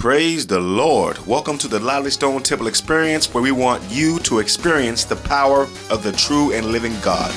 Praise the Lord. Welcome to the Lively Stone Temple Experience, where we want you to experience the power of the true and living God.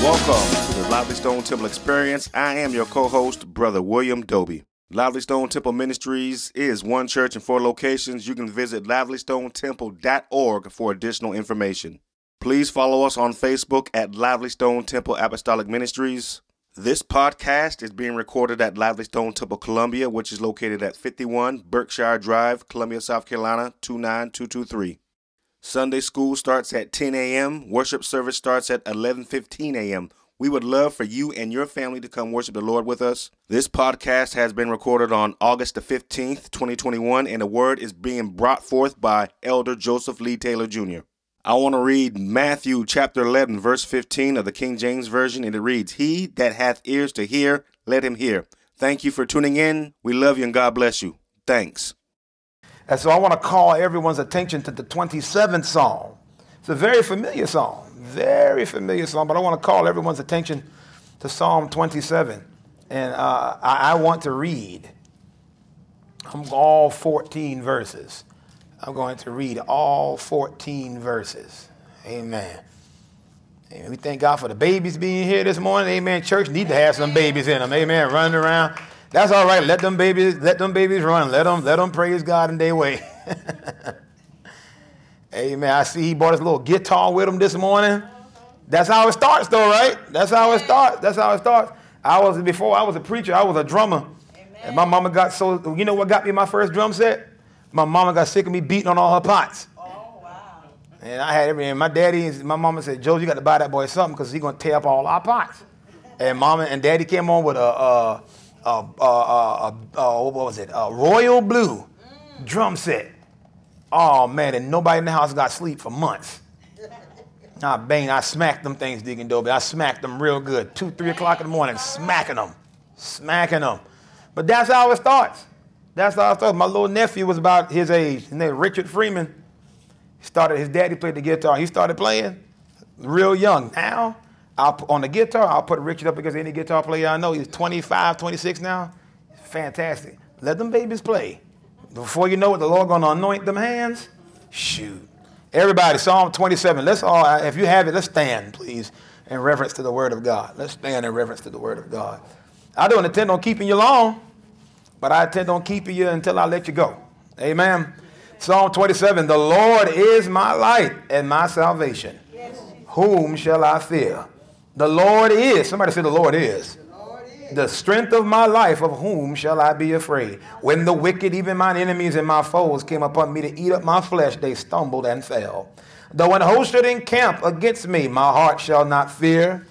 Welcome to the Lively Stone Temple Experience. I am your co host, Brother William Doby. Lively Stone Temple Ministries is one church in four locations. You can visit livelystonetemple.org for additional information. Please follow us on Facebook at Lively Stone Temple Apostolic Ministries. This podcast is being recorded at Lively Stone Temple Columbia, which is located at 51 Berkshire Drive, Columbia, South Carolina 29223. Sunday school starts at 10 a.m. Worship service starts at 11:15 a.m. We would love for you and your family to come worship the Lord with us. This podcast has been recorded on August the 15th, 2021, and the word is being brought forth by Elder Joseph Lee Taylor Jr. I want to read Matthew chapter 11, verse 15 of the King James Version, and it reads, He that hath ears to hear, let him hear. Thank you for tuning in. We love you and God bless you. Thanks. And so I want to call everyone's attention to the 27th Psalm. It's a very familiar psalm very familiar psalm, but I want to call everyone's attention to Psalm 27. And uh, I, I, want to read all 14 verses. I'm going to read all 14 verses. Amen. And we thank God for the babies being here this morning. Amen. Church need to have some babies in them. Amen. Running around. That's all right. Let them babies, let them babies run. Let them, let them praise God in their way. Amen. I see he brought his little guitar with him this morning. That's how it starts, though, right? That's how it starts. That's how it starts. I was before I was a preacher. I was a drummer, Amen. and my mama got so. You know what got me my first drum set? My mama got sick of me beating on all her pots. Oh wow! And I had everything. My daddy and my mama said, "Joe, you got to buy that boy something because he's gonna tear up all our pots." And mama and daddy came on with a, a, a, a, a what was it? A royal blue mm. drum set. Oh man, and nobody in the house got sleep for months. I bang, I smacked them things, Deacon Dobie. I smacked them real good. Two, three o'clock in the morning, smacking them, smacking them. But that's how it starts. That's how it starts. My little nephew was about his age. His name Richard Freeman. He started, his daddy played the guitar. He started playing real young. Now, I'll, on the guitar, I'll put Richard up against any guitar player I know. He's 25, 26 now. Fantastic. Let them babies play. Before you know it, the Lord gonna anoint them hands. Shoot. Everybody, Psalm 27. Let's all, uh, if you have it, let's stand, please, in reference to the Word of God. Let's stand in reference to the Word of God. I don't intend on keeping you long, but I intend on keeping you until I let you go. Amen. Psalm 27 The Lord is my light and my salvation. Whom shall I fear? The Lord is. Somebody say, The Lord is the strength of my life, of whom shall I be afraid? When the wicked, even mine enemies and my foes, came upon me to eat up my flesh, they stumbled and fell. Though an host should encamp against me, my heart shall not fear.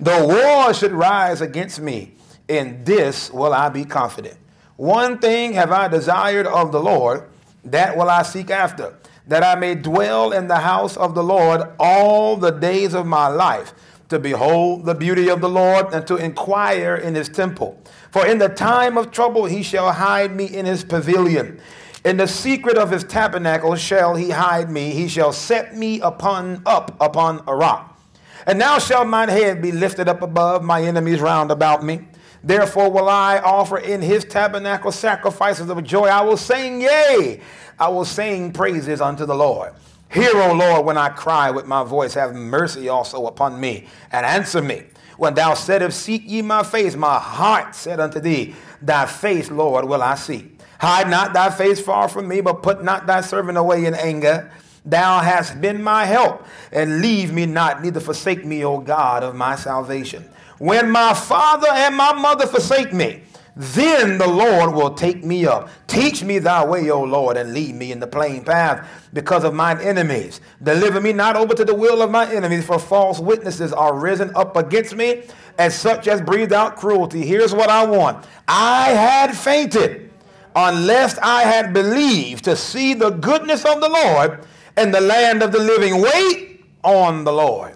Though war should rise against me, in this will I be confident. One thing have I desired of the Lord, that will I seek after, that I may dwell in the house of the Lord all the days of my life to behold the beauty of the Lord and to inquire in his temple. For in the time of trouble he shall hide me in his pavilion. In the secret of his tabernacle shall he hide me. He shall set me upon up upon a rock. And now shall mine head be lifted up above my enemies round about me. Therefore will I offer in his tabernacle sacrifices of joy. I will sing, yea, I will sing praises unto the Lord. Hear, O Lord, when I cry with my voice, have mercy also upon me, and answer me. When thou saidst, Seek ye my face, my heart said unto thee, Thy face, Lord, will I seek. Hide not thy face far from me, but put not thy servant away in anger. Thou hast been my help, and leave me not, neither forsake me, O God of my salvation. When my father and my mother forsake me, then the Lord will take me up. Teach me thy way, O Lord, and lead me in the plain path because of mine enemies. Deliver me not over to the will of my enemies, for false witnesses are risen up against me, and such as breathe out cruelty. Here's what I want I had fainted unless I had believed to see the goodness of the Lord in the land of the living. Wait on the Lord.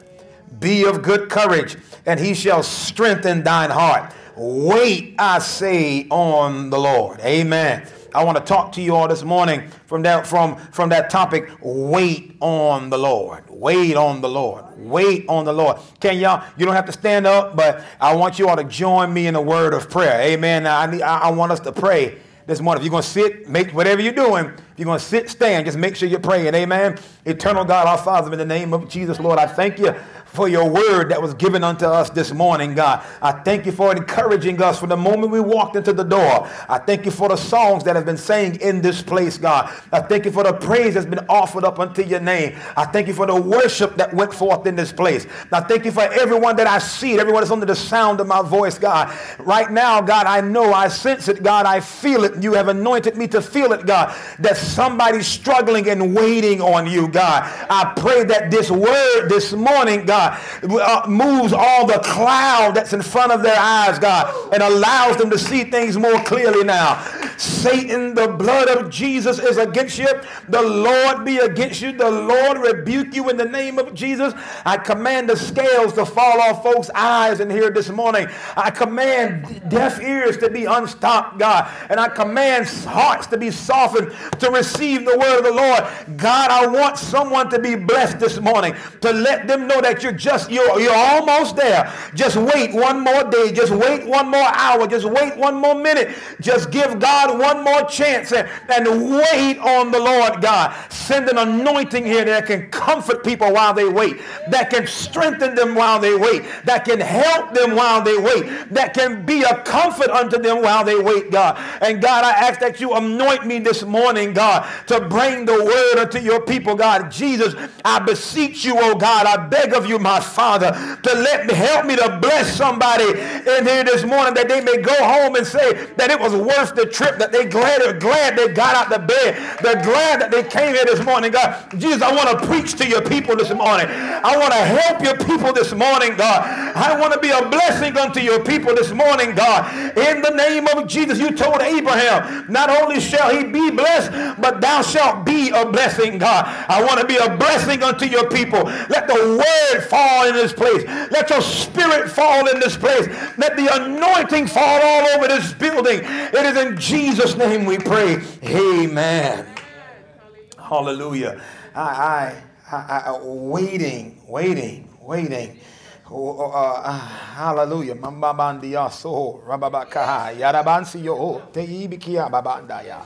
Be of good courage, and he shall strengthen thine heart. Wait, I say, on the Lord. Amen. I want to talk to you all this morning from that from from that topic. Wait on the Lord. Wait on the Lord. Wait on the Lord. Can y'all? You don't have to stand up, but I want you all to join me in a word of prayer. Amen. Now, I need. I, I want us to pray this morning. If you're going to sit, make whatever you're doing. If you're going to sit, stand. Just make sure you're praying. Amen. Eternal God, our Father, in the name of Jesus, Lord, I thank you for your word that was given unto us this morning, God. I thank you for encouraging us from the moment we walked into the door. I thank you for the songs that have been sang in this place, God. I thank you for the praise that's been offered up unto your name. I thank you for the worship that went forth in this place. I thank you for everyone that I see, everyone that's under the sound of my voice, God. Right now, God, I know, I sense it, God. I feel it. You have anointed me to feel it, God, that somebody's struggling and waiting on you, God. I pray that this word this morning, God, God, uh, moves all the cloud that's in front of their eyes, God, and allows them to see things more clearly now. Satan, the blood of Jesus is against you. The Lord be against you. The Lord rebuke you in the name of Jesus. I command the scales to fall off folks' eyes in here this morning. I command deaf ears to be unstopped, God. And I command hearts to be softened to receive the word of the Lord. God, I want someone to be blessed this morning, to let them know that you're just, you're, you're almost there. Just wait one more day. Just wait one more hour. Just wait one more minute. Just give God one more chance and, and wait on the Lord God. Send an anointing here that can comfort people while they wait, that can strengthen them while they wait, that can help them while they wait, that can be a comfort unto them while they wait, God. And God, I ask that you anoint me this morning, God, to bring the word unto your people, God. Jesus, I beseech you, oh God, I beg of you, my Father, to let me help me to bless somebody in here this morning that they may go home and say that it was worth the trip, that they glad, are glad they got out the bed. They're glad that they came here this morning, God. Jesus, I want to preach to your people this morning. I want to help your people this morning, God. I want to be a blessing unto your people this morning, God. In the name of Jesus, you told Abraham, not only shall he be blessed, but thou shalt be a blessing, God. I want to be a blessing unto your people. Let the word fall in this place. Let your spirit fall in this place. Let the anointing fall all over this building. It is in Jesus' name we pray. Amen. Hallelujah. I, I, I, I waiting, waiting, waiting. Oh, uh, uh, hallelujah. Mambabandiyaso, rababakaha, yarabansiyo, teibikia babandaya.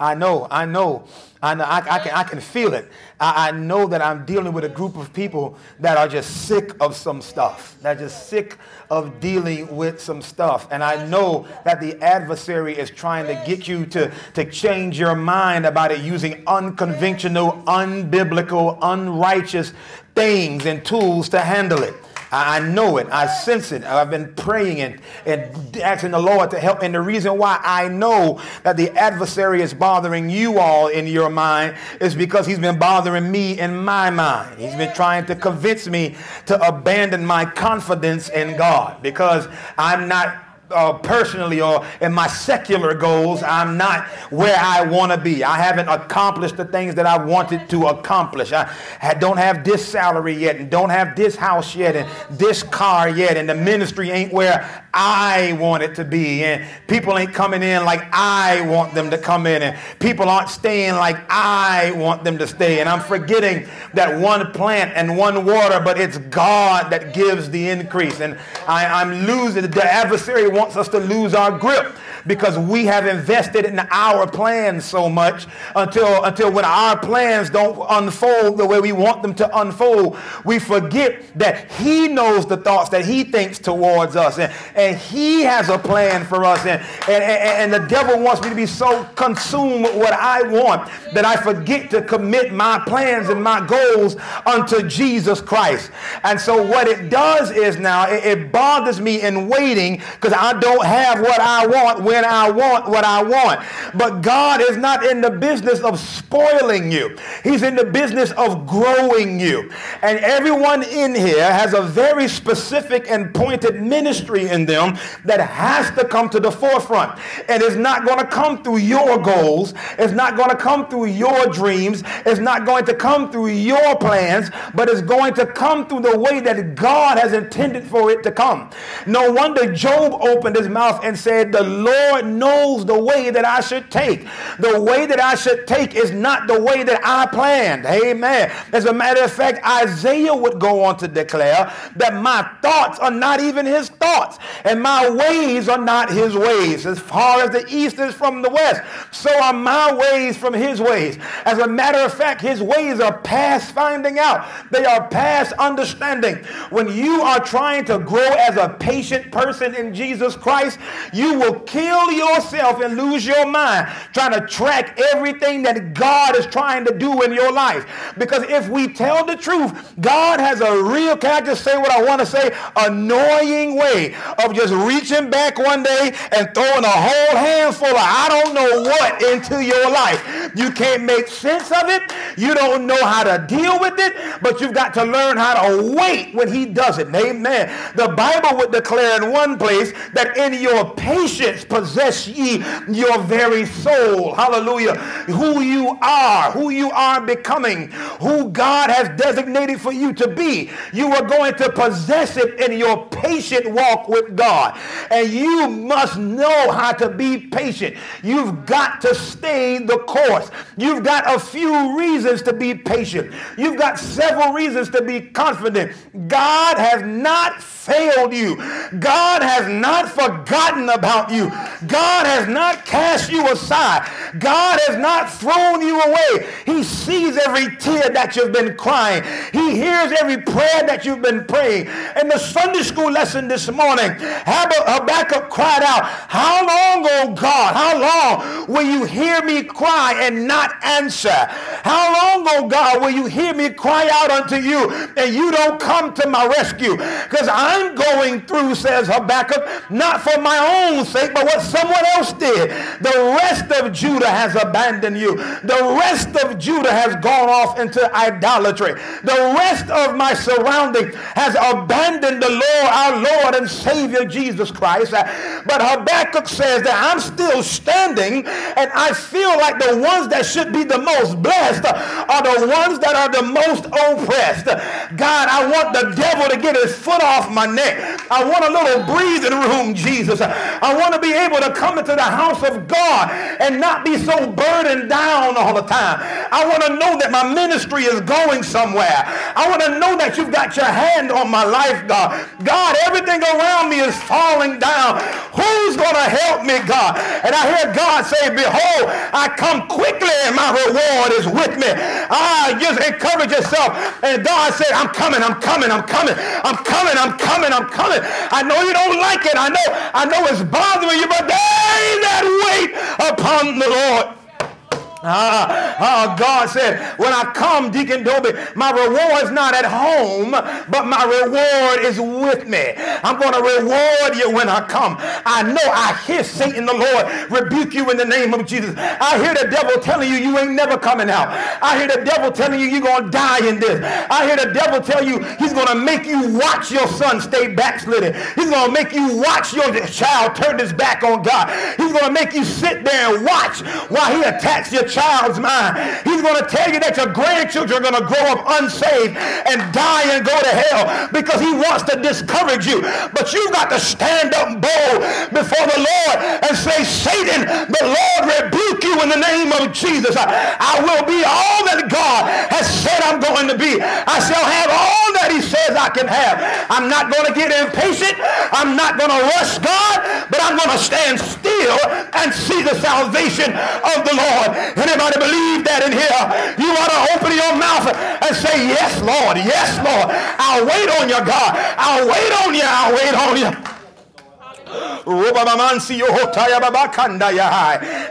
I know, I know, I know, I, I, can, I can feel it. I, I know that I'm dealing with a group of people that are just sick of some stuff. They're just sick of dealing with some stuff. And I know that the adversary is trying to get you to, to change your mind about it using unconventional, unbiblical, unrighteous things and tools to handle it. I know it. I sense it. I've been praying and, and asking the Lord to help. And the reason why I know that the adversary is bothering you all in your mind is because he's been bothering me in my mind. He's been trying to convince me to abandon my confidence in God because I'm not uh, personally or in my secular goals, I'm not where I want to be. I haven't accomplished the things that I wanted to accomplish. I, I don't have this salary yet and don't have this house yet and this car yet and the ministry ain't where I want it to be and people ain't coming in like I want them to come in. And people aren't staying like I want them to stay. And I'm forgetting that one plant and one water but it's God that gives the increase. And I, I'm losing the adversary wants us to lose our grip because we have invested in our plans so much until, until when our plans don't unfold the way we want them to unfold, we forget that he knows the thoughts that he thinks towards us. And, and he has a plan for us and, and, and, and the devil wants me to be so consumed with what I want that I forget to commit my plans and my goals unto Jesus Christ. And so what it does is now it, it bothers me in waiting because I don't have what I want when I want what I want. But God is not in the business of spoiling you. He's in the business of growing you. And everyone in here has a very specific and pointed ministry in them that has to come to the forefront. And it's not going to come through your goals. It's not going to come through your dreams. It's not going to come through your plans, but it's going to come through the way that God has intended for it to come. No wonder Job opened opened his mouth and said, The Lord knows the way that I should take. The way that I should take is not the way that I planned. Amen. As a matter of fact, Isaiah would go on to declare that my thoughts are not even his thoughts, and my ways are not his ways. As far as the east is from the west, so are my ways from his ways. As a matter of fact, his ways are past finding out, they are past understanding. When you are trying to grow as a patient person in Jesus Christ, you will kill yourself and lose your mind trying to track everything that God is trying to do in your life. Because if we tell the truth, God has a real, can I just say what I want to say? Annoying way of just reaching back one day and throwing a whole handful of I don't know what into your life. You can't make sense of it. You don't know how to deal with it, but you've got to learn how to wait when he does it. Amen. The Bible would declare in one place that in your patience possess ye your very soul. Hallelujah. Who you are, who you are becoming, who God has designated for you to be. You are going to possess it in your patient walk with God. And you must know how to be patient. You've got to stay the course. You've got a few reasons to be patient. You've got several reasons to be confident. God has not failed you. God has not forgotten about you. God has not cast you aside. God has not thrown you away. He sees every tear that you've been crying. He hears every prayer that you've been praying. In the Sunday school lesson this morning, Habakkuk cried out, How long, oh God, how long will you hear me cry and not answer? How long, oh God, will you hear me cry out unto you and you don't come to my rescue? Because I'm going through, says Habakkuk, not for my own sake, but what someone else did. The rest of Judah has abandoned you. The rest of Judah has gone off into idolatry. The rest of my surrounding has abandoned the Lord, our Lord and Savior Jesus Christ. Uh, but Habakkuk says that I'm still standing and I feel like the ones that should be the most blessed are the ones that are the most oppressed. God, I want the devil to get his foot off my neck. I want a little breathing room, Jesus. I want to be able to come into the house of God and not be so burdened down all the time. I want to know that my ministry is going somewhere. I want to know that you've got your hand on my life, God. God, everything around me is falling down. Who's going to help me, God? And I hear God say, Behold, I come quickly and my reward is with me. Ah, just encourage yourself. And God said, I'm coming, I'm coming, I'm coming, I'm coming, I'm coming, I'm coming. I know you don't like it. I know, I know it's bothering you, but they that wait upon the Lord Ah, ah, God said, when I come, Deacon Dobie, my reward is not at home, but my reward is with me. I'm going to reward you when I come. I know I hear Satan, the Lord, rebuke you in the name of Jesus. I hear the devil telling you you ain't never coming out. I hear the devil telling you you're going to die in this. I hear the devil tell you he's going to make you watch your son stay backslidden. He's going to make you watch your child turn his back on God. He's going to make you sit there and watch while he attacks your child's mind. He's going to tell you that your grandchildren are going to grow up unsaved and die and go to hell because he wants to discourage you. But you've got to stand up bold before the Lord and say, Satan, the Lord rebuke you in the name of Jesus. I, I will be all that God has said I'm going to be. I shall have all that he says I can have. I'm not going to get impatient. I'm not going to rush God, but I'm going to stand still and see the salvation of the Lord. Anybody believe that in here? You ought to open your mouth and say, yes, Lord. Yes, Lord. I'll wait on you, God. I'll wait on you. I'll wait on you.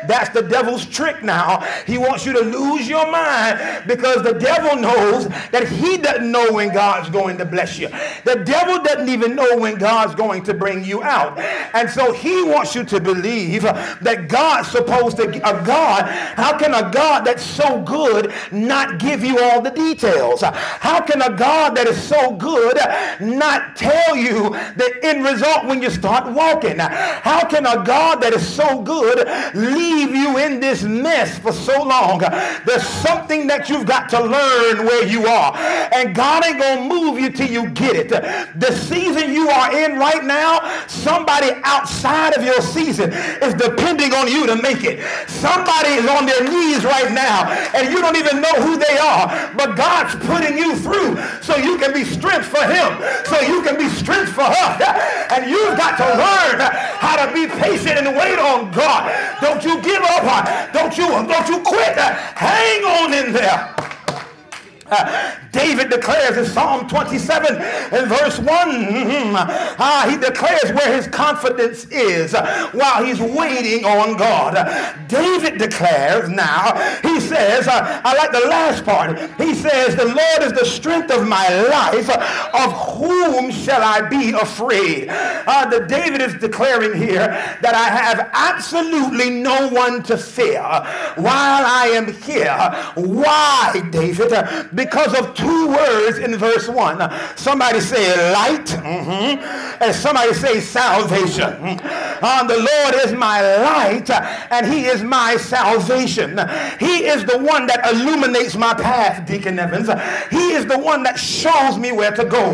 That's the devil's trick now. He wants you to lose your mind because the devil knows that he doesn't know when God's going to bless you. The devil doesn't even know when God's going to bring you out. And so he wants you to believe that God's supposed to, a God, how can a God that's so good not give you all the details? How can a God that is so good not tell you the end result when you start walking? How can a God that is so good leave you in this mess for so long? There's something that you've got to learn where you are. And God ain't going to move you till you get it. The season you are in right now, somebody outside of your season is depending on you to make it. Somebody is on their knees right now and you don't even know who they are. But God's putting you through so you can be strength for him, so you can be strength for her. And you've got to learn how to be patient and wait on God. Don't you give up. Don't you, don't you quit. Hang on in there. David declares in Psalm 27 and verse 1, uh, he declares where his confidence is while he's waiting on God. David declares now, he says, uh, I like the last part. He says, The Lord is the strength of my life. Of whom shall I be afraid? Uh, the David is declaring here that I have absolutely no one to fear while I am here. Why, David? Because of two words in verse 1. Somebody say light, mm-hmm, and somebody say salvation. Uh, the Lord is my light, and he is my salvation. He is the one that illuminates my path, Deacon Evans. He is the one that shows me where to go.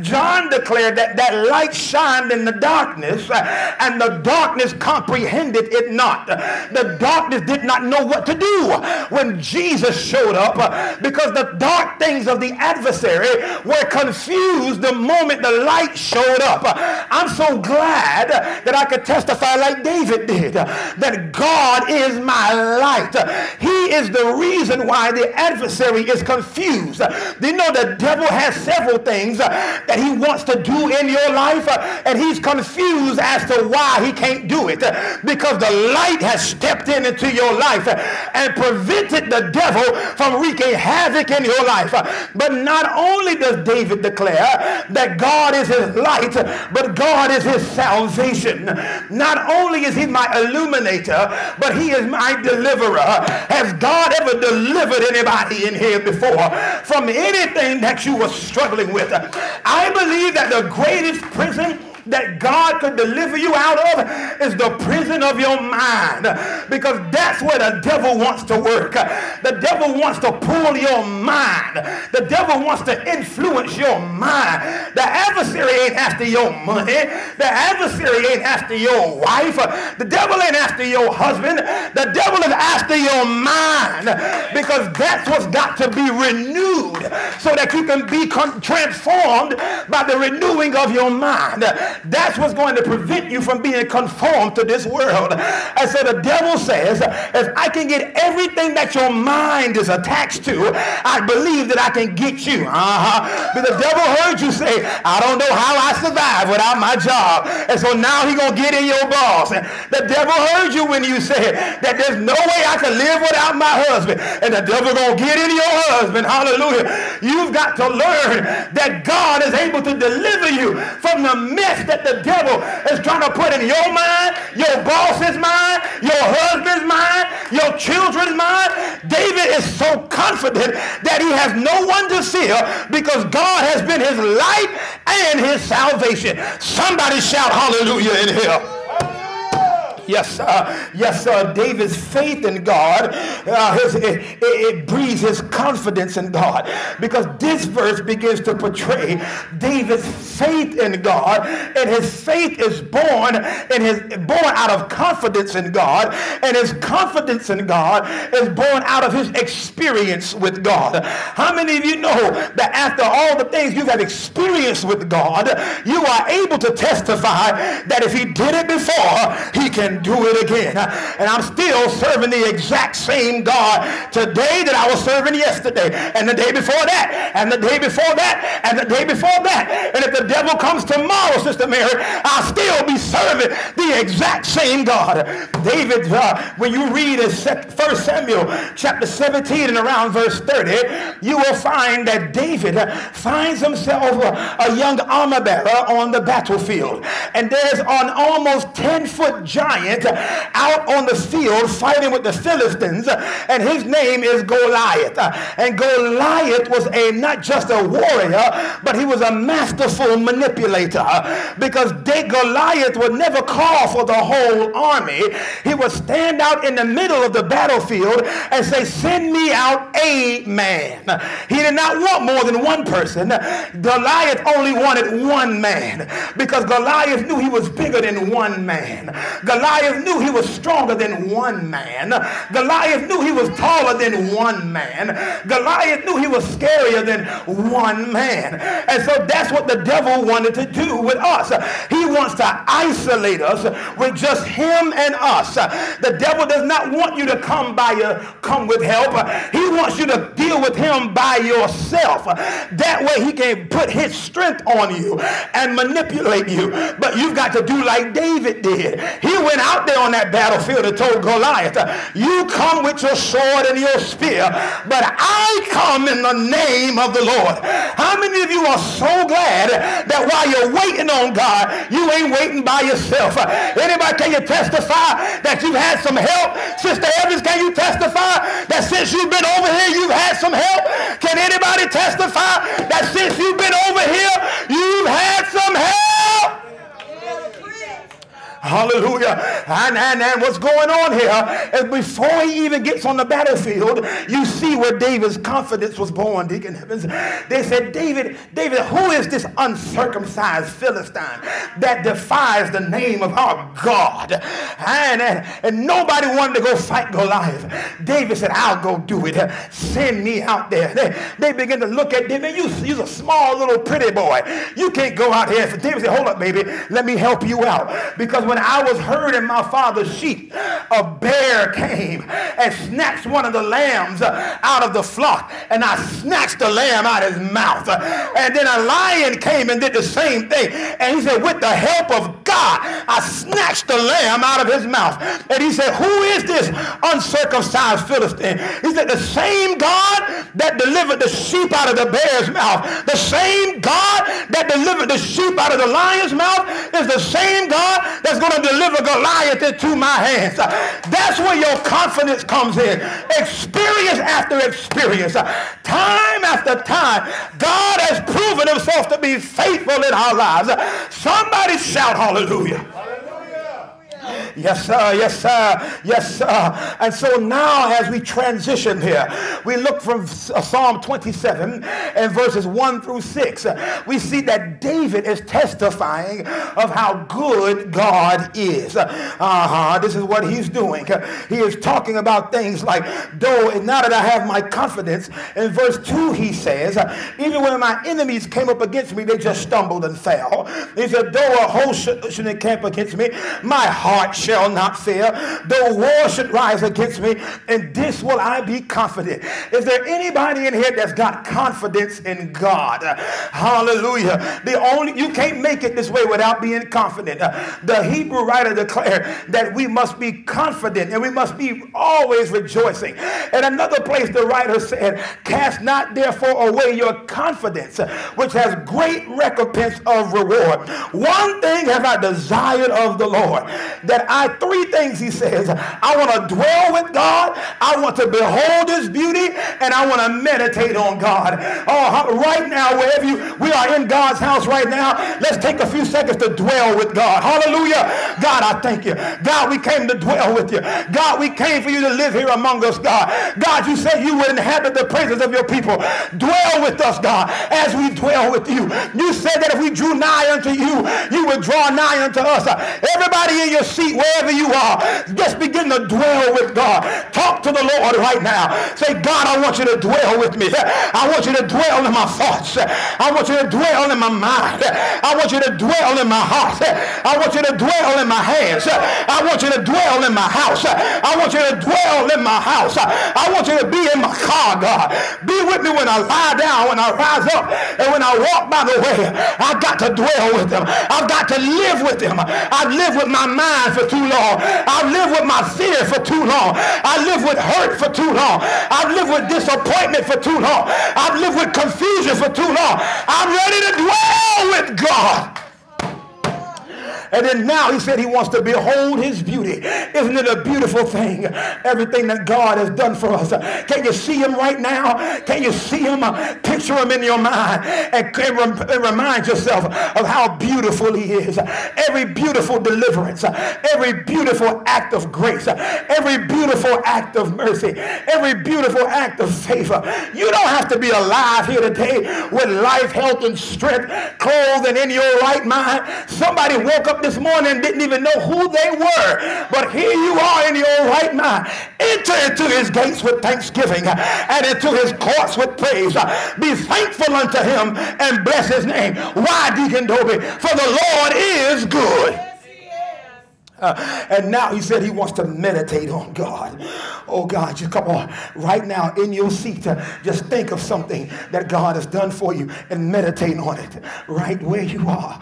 John declared that that light shined in the darkness, and the darkness comprehended it not. The darkness did not know what to do when Jesus showed up because the dark things of the adversary were confused the moment the light showed up. I'm so glad that I could testify like David did that God is my light. He is the reason why the adversary is confused. Do you know the devil has several things that he wants to do in your life and he's confused as to why he can't do it because the light has stepped in into your life and prevented the devil from wreaking havoc in your life. But not only does David declare that God is his light, but God is his salvation. Not only is he my illuminator, but he is my deliverer. Has God ever delivered anybody in here before from anything that you were struggling with? I believe that the greatest prison that God could deliver you out of is the prison of your mind because that's where the devil wants to work. The devil wants to pull your mind. The devil wants to influence your mind. The adversary ain't after your money. The adversary ain't after your wife. The devil ain't after your husband. The devil is after your mind because that's what's got to be renewed so that you can be transformed by the renewing of your mind. That's what's going to prevent you from being conformed to this world. And so the devil says, if I can get everything that your mind is attached to, I believe that I can get you. Uh-huh. But the devil heard you say, I don't know how I survive without my job. And so now he's going to get in your boss. The devil heard you when you said that there's no way I can live without my husband. And the devil going to get in your husband. Hallelujah. You've got to learn that God is able to deliver you from the mess that the devil is trying to put in your mind, your boss's mind, your husband's mind, your children's mind. David is so confident that he has no one to fear because God has been his light and his salvation. Somebody shout hallelujah in here. Yes, uh, yes, uh, David's faith in God, uh, his, it, it, breeds his confidence in God because this verse begins to portray David's faith in God, and his faith is born and his born out of confidence in God, and his confidence in God is born out of his experience with God. How many of you know that after all the things you have experienced with God, you are able to testify that if he did it before, he can do it again. And I'm still serving the exact same God today that I was serving yesterday, and the day before that, and the day before that, and the day before that. And if the devil comes tomorrow, Sister Mary, I'll still be serving the exact same God. David, uh, when you read in 1 Samuel chapter 17 and around verse 30, you will find that David finds himself a young armor bearer on the battlefield. And there's an almost 10 foot giant giant out on the field fighting with the Philistines, and his name is Goliath. And Goliath was a not just a warrior, but he was a masterful manipulator because Goliath would never call for the whole army. He would stand out in the middle of the battlefield and say, Send me out a man. He did not want more than one person. Goliath only wanted one man because Goliath knew he was bigger than one man. Goliath knew he was stronger than one man. Goliath knew he was taller than one man. Goliath knew he was scarier than one man. And so that's what the devil wanted to do with us. He wants to isolate us with just him and us. The devil does not want you to come by your, come with help. He wants you to deal with him by yourself. That way he can put his strength on you and manipulate you. But you've got to do like David did. He went out there on that battlefield and told Goliath, you come with your sword and your spear, but I come in the name of the Lord. How many of you are so glad that while you're waiting on God, you ain't waiting by yourself? Anybody can you testify that you've had some help? Sister Evans, can you testify that since you've been over here, you've had some help? Can anybody testify that since you've been over here, you've had some help? Hallelujah. And, and, and what's going on here is before he even gets on the battlefield, you see where David's confidence was born, Deacon Evans. They said, David, David, who is this uncircumcised Philistine that defies the name of our God? And, and, and nobody wanted to go fight Goliath. David said, I'll go do it. Send me out there. They, they begin to look at David. You, you're a small little pretty boy. You can't go out here. So David said, hold up, baby. Let me help you out. Because when when I was herding my father's sheep, a bear came and snatched one of the lambs out of the flock, and I snatched the lamb out of his mouth. And then a lion came and did the same thing. And he said, with the help of God, I snatched the lamb out of his mouth. And he said, who is this uncircumcised Philistine? He said, the same God that delivered the sheep out of the bear's mouth, the same God that delivered the sheep out of the lion's mouth is the same God that's going to deliver Goliath into my hands. That's where your confidence comes in. Experience after experience, time after time, God has proven himself to be faithful in our lives. Somebody shout hallelujah. Yes, sir. Yes, sir. Yes, sir. And so now, as we transition here, we look from uh, Psalm 27 and verses 1 through 6. We see that David is testifying of how good God is. Uh-huh. This is what he's doing. He is talking about things like, though and now that I have my confidence, in verse 2 he says, even when my enemies came up against me, they just stumbled and fell. He said, though a host should, encamp against me, my heart shall not fail. Though war should rise against me, and this will I be confident. Is there anybody in here that's got confidence in God? Hallelujah. The only you can't make it this way without being confident. The Hebrew writer declared that we must be confident and we must be always rejoicing. And another place the writer said, "Cast not therefore away your confidence, which has great recompense of reward. One thing have I desired of the Lord, that I three things he says. I want to dwell with God. I want to behold His beauty, and I want to meditate on God. Oh, right now, wherever you we are in God's house right now, let's take a few seconds to dwell with God. Hallelujah. God, I thank you. God, we came to dwell with you. God, we came for you to live here among us, God. God, you said you would inhabit the praises of your people. Dwell with us, God, as we dwell with you. You said that if we drew nigh unto you, you would draw nigh unto us. Everybody in your seat, wherever you are, just begin to dwell with God. Talk to the Lord right now. Say, God, I want you to dwell with me. I want you to dwell in my thoughts. I want you to dwell in my mind. I want you to dwell in my heart. I want you to dwell in my hands. I want you to dwell in my house. I want you to dwell in my house. I want you to be in my car, God. Be with me when I lie down, when I rise up, and when I walk by the way. I've got to dwell with him. I've got to live with him. I've lived with my mind for too long. I've lived with my fear for too long. I live with hurt for too long. I've lived with disappointment for too long. I've lived with confusion for too long. I'm ready to dwell with God. And then now he said he wants to behold his beauty. Isn't it a beautiful thing? Everything that God has done for us. Can you see him right now? Can you see him? Picture him in your mind and, remind yourself of how beautiful he is. Every beautiful deliverance, every beautiful act of grace, every beautiful act of mercy, every beautiful act of favor. You don't have to be alive here today with life, health, and strength, clothed and in your right mind. Somebody woke up this morning didn't even know who they were. But here you are in your right mind. Enter into his gates with thanksgiving and into his courts with praise. Be thankful unto him and bless his name. Why, Deacon Dobie? For the Lord is good. Uh, and now he said he wants to meditate on God. Oh God, just come on. Right now in your seat, uh, just think of something that God has done for you and meditate on it right where you are.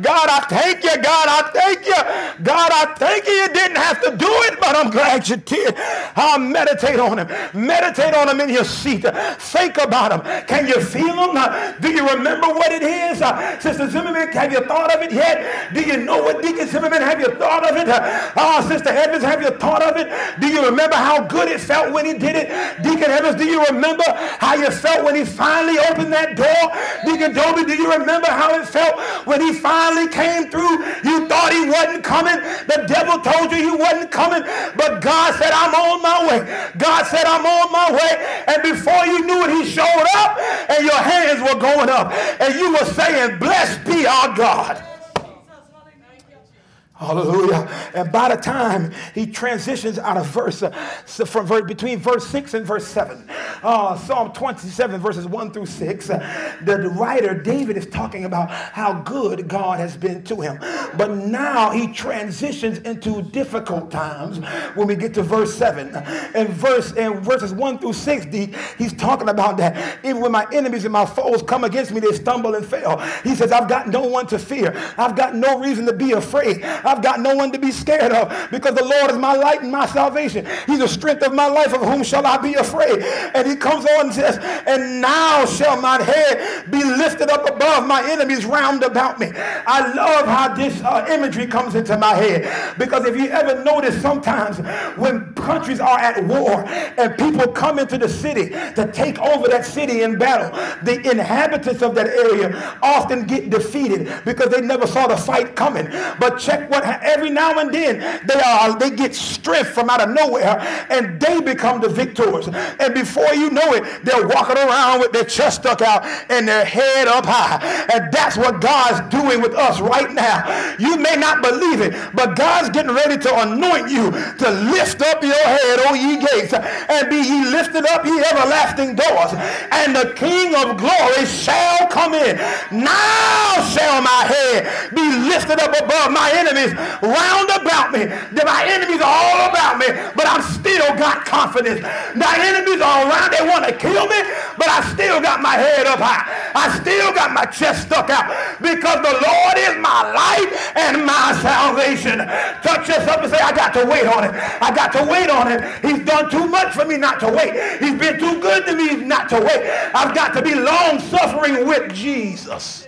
God, I thank you. God, I thank you. God, I thank you. You didn't have to do it, but I'm glad you did. I'll meditate on him. Meditate on him in your seat. Think about him. Can you feel him? Do you remember what it is? Uh, Sister Zimmerman, have you thought of it yet? Do you know what Deacon Zimmerman, have you thought of it? Uh, oh, Sister Evans, have you thought of it? Do you remember how good it felt when he did it? Deacon Evans, do you remember how you felt when he finally opened that door? Deacon Dobie, do you remember how it felt when he finally came through? You thought he wasn't coming. The devil told you he wasn't coming, but God said, I'm on my way. God said, I'm on my way. And before you knew it, he showed up and your hands were going up and you were saying, Blessed be our God. Hallelujah. And by the time he transitions out of verse, uh, from verse, between verse 6 and verse 7, uh, Psalm 27, verses 1 through 6, uh, the writer David is talking about how good God has been to him. But now he transitions into difficult times when we get to verse 7. And verse and verses 1 through 6, he's talking about that. Even when my enemies and my foes come against me, they stumble and fail. He says, I've got no one to fear. I've got no reason to be afraid. I've got no one to be scared of because the Lord is my light and my salvation. He's the strength of my life. Of whom shall I be afraid? And he comes on and says, And now shall my head be lifted up above my enemies round about me. I love how this uh, imagery comes into my head because if you ever notice sometimes when countries are at war and people come into the city to take over that city in battle, the inhabitants of that area often get defeated because they never saw the fight coming. But check what every now and then they are they get strength from out of nowhere and they become the victors. And before you know it, they're walking around with their chest stuck out and their head up high. And that's what God's doing with us right now. You may not believe it, but God's getting ready to anoint you to lift up your head, O ye gates, and be ye lifted up, ye everlasting doors. And the King of glory shall come in. Now shall my head be lifted up above my enemies round about me. That my enemies are all about me, but I've still got confidence. My enemies are around, they want to kill me, but I still got my head up high. I still got my chest stuck out because the Lord is my life and my salvation. Touch yourself and say, I got to wait on it. I got to wait on it. He's done too much for me not to wait. He's been too good to me not to wait. I've got to be long suffering with Jesus.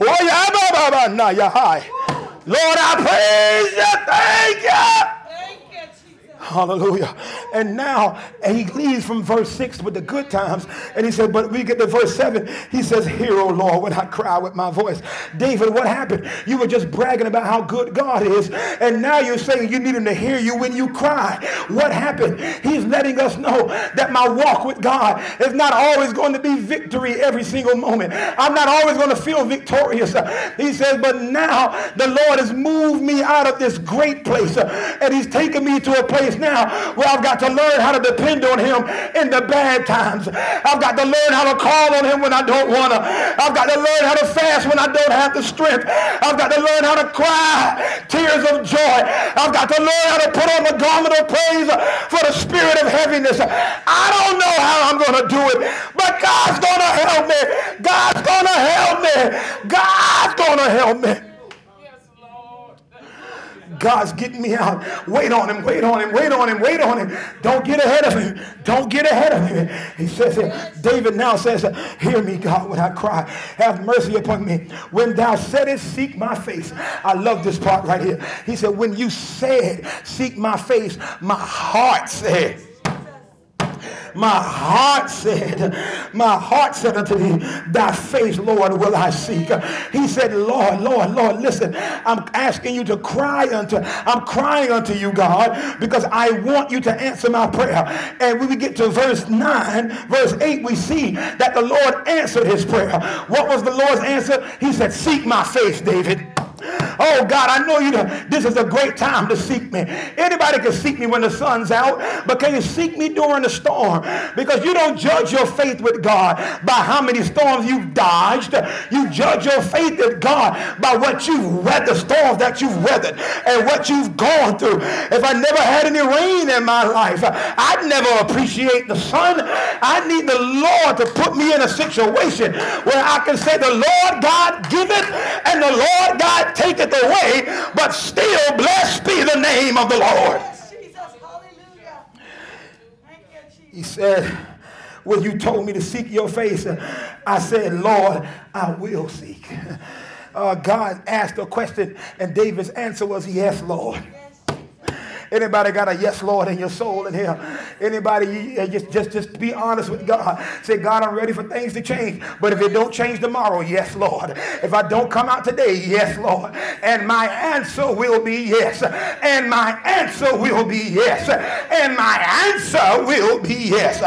Oh, Lord, I praise you. Thank you. Hallelujah. And now and he leaves from verse 6 with the good times. And he said, but we get to verse 7. He says, Hear, O Lord, when I cry with my voice. David, what happened? You were just bragging about how good God is. And now you're saying you need him to hear you when you cry. What happened? He's letting us know that my walk with God is not always going to be victory every single moment. I'm not always going to feel victorious. He says, but now the Lord has moved me out of this great place. And he's taken me to a place now where I've got to learn how to depend on him in the bad times. I've got to learn how to call on him when I don't want to. I've got to learn how to fast when I don't have the strength. I've got to learn how to cry tears of joy. I've got to learn how to put on the garment of praise for the spirit of heaviness. I don't know how I'm going to do it, but God's going to help me. God's going to help me. God's going to help me. God's getting me out. Wait on him, wait on him, wait on him, wait on him. Don't get ahead of him. Don't get ahead of him. He says David now says, Hear me, God, when I cry. Have mercy upon me. When thou saidest, Seek my face. I love this part right here. He said, When you said, Seek my face, my heart said, my heart said, My heart said unto thee, Thy face, Lord, will I seek. He said, Lord, Lord, Lord, listen, I'm asking you to cry unto, I'm crying unto you, God, because I want you to answer my prayer. And when we get to verse 9, verse 8, we see that the Lord answered his prayer. What was the Lord's answer? He said, Seek my face, David. Oh God, I know you. This is a great time to seek me. Anybody can seek me when the sun's out, but can you seek me during the storm? Because you don't judge your faith with God by how many storms you've dodged. You judge your faith with God by what you've weathered, the storms that you've weathered, and what you've gone through. If I never had any rain in my life, I'd never appreciate the sun. I need the Lord to put me in a situation where I can say, The Lord God giveth, and the Lord God take it away, but still blessed be the name of the Lord. He said, when you told me to seek your face, I said, Lord, I will seek. Uh, God asked a question, and David's answer was, Yes, Lord. Anybody got a yes, Lord, in your soul in here? Anybody, eh, just, just, just be honest with God. Say, God, I'm ready for things to change. But if it don't change tomorrow, yes, Lord. If I don't come out today, yes, Lord. And my answer will be yes. And my answer will be yes. And my answer will be yes.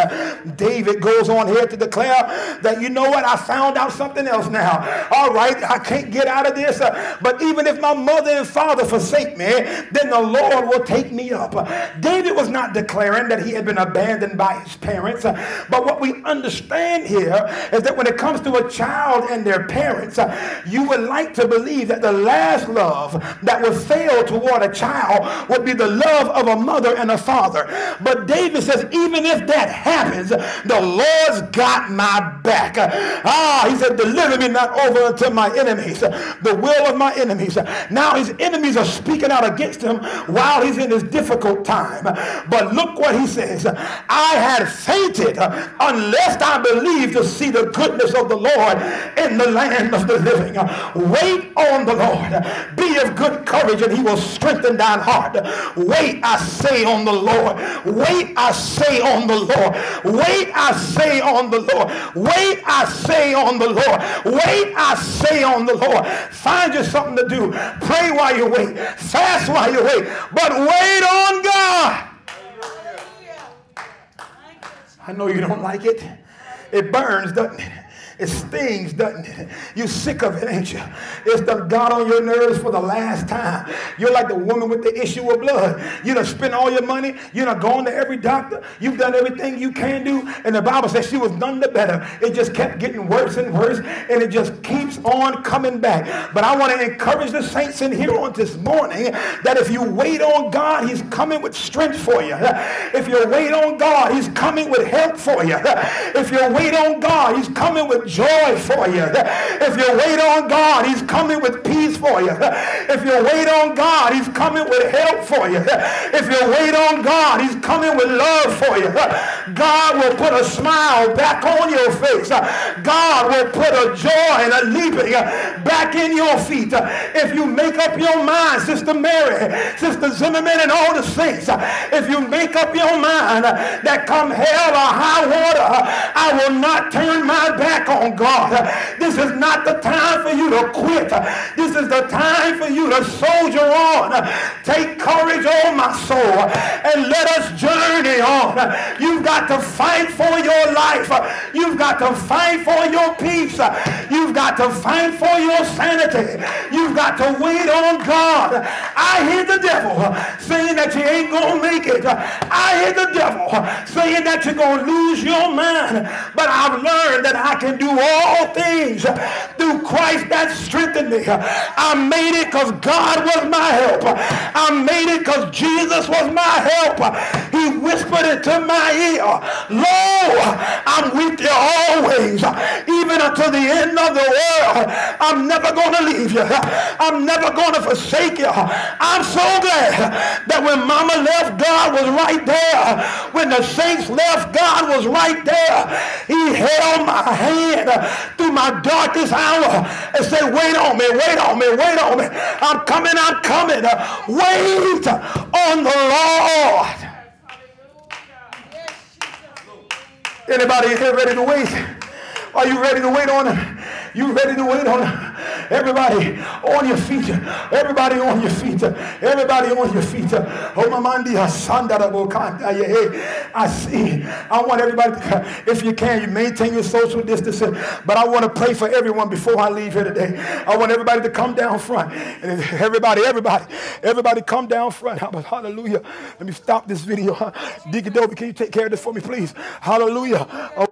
David goes on here to declare that, you know what, I found out something else now. All right, I can't get out of this. But even if my mother and father forsake me, then the Lord will take me up. David was not declaring that he had been abandoned by his parents, but what we understand here is that when it comes to a child and their parents, you would like to believe that the last love that would fail toward a child would be the love of a mother and a father. But David says, even if that happens, the Lord's got my back. Ah, he said, deliver me not over unto my enemies, the will of my enemies. Now his enemies are speaking out against him while he's in his difficult time. But look what he says. I had fainted unless I believed to see the goodness of the Lord in the land of the living. Wait on the Lord. Be of good courage and he will strengthen thine heart. Wait, I say on the Lord. Wait, I say on the Lord. Wait, I say on the Lord. Wait, I say on the Lord. Wait, I say on the Lord. Find you something to do. Pray while you wait. Fast while you wait. But wait wait on God. I know you don't like it. It burns, doesn't it? It stings, doesn't it? You're sick of it, ain't you? It's done got on your nerves for the last time. You're like the woman with the issue of blood. You done spent all your money. You done gone to every doctor. You've done everything you can do. And the Bible says she was none the better. It just kept getting worse and worse. And it just keeps on coming back. But I want to encourage the saints in here on this morning that if you wait on God, he's coming with strength for you. If you wait on God, he's coming with help for you. If you wait on God, he's coming with joy for you. If you wait on God, he's coming with peace for you. If you wait on God, he's coming with help for you. If you wait on God, he's coming with love for you. God will put a smile back on your face. God will put a joy and a leaping back in your feet. If you make up your mind, Sister Mary, Sister Zimmerman, and all the saints, if you make up your mind that come hell or high water, I will not turn my back on God. This is not the time for you to quit. This is the time for you to soldier on. Take courage, oh my soul, and let us journey on. You've got to fight for your life. You've got to fight for your peace. You've got to fight for your sanity. You've got to wait on God. I hear the devil saying that you ain't going to make it. I hear the devil saying that you're going to lose your mind. But I've learned that I can do all things through Christ that strengthened me. I made it because God was my help. I made it because Jesus was my helper. He whispered it to my ear. Lo, I'm with you always, even until the end of the world. I'm never going to leave you. I'm never going to forsake you. I'm so glad that when mama left, God was right there. When the saints left, God was right there. He held my hand Uh, through my darkest hour and say, wait on me, wait on me, wait on me. I'm coming, I'm coming. Wait on the Lord. Anybody here ready to wait? Are you ready to wait on him? You ready to wait on him? Everybody on your feet. Everybody on your feet. Everybody on your feet. Oh, I see. I want everybody, if you can, you maintain your social distancing. But I want to pray for everyone before I leave here today. I want everybody to come down front. And everybody, everybody, everybody come down front. Hallelujah. Let me stop this video. Deacon Dobie, can you take care of this for me, please? Hallelujah. Oh,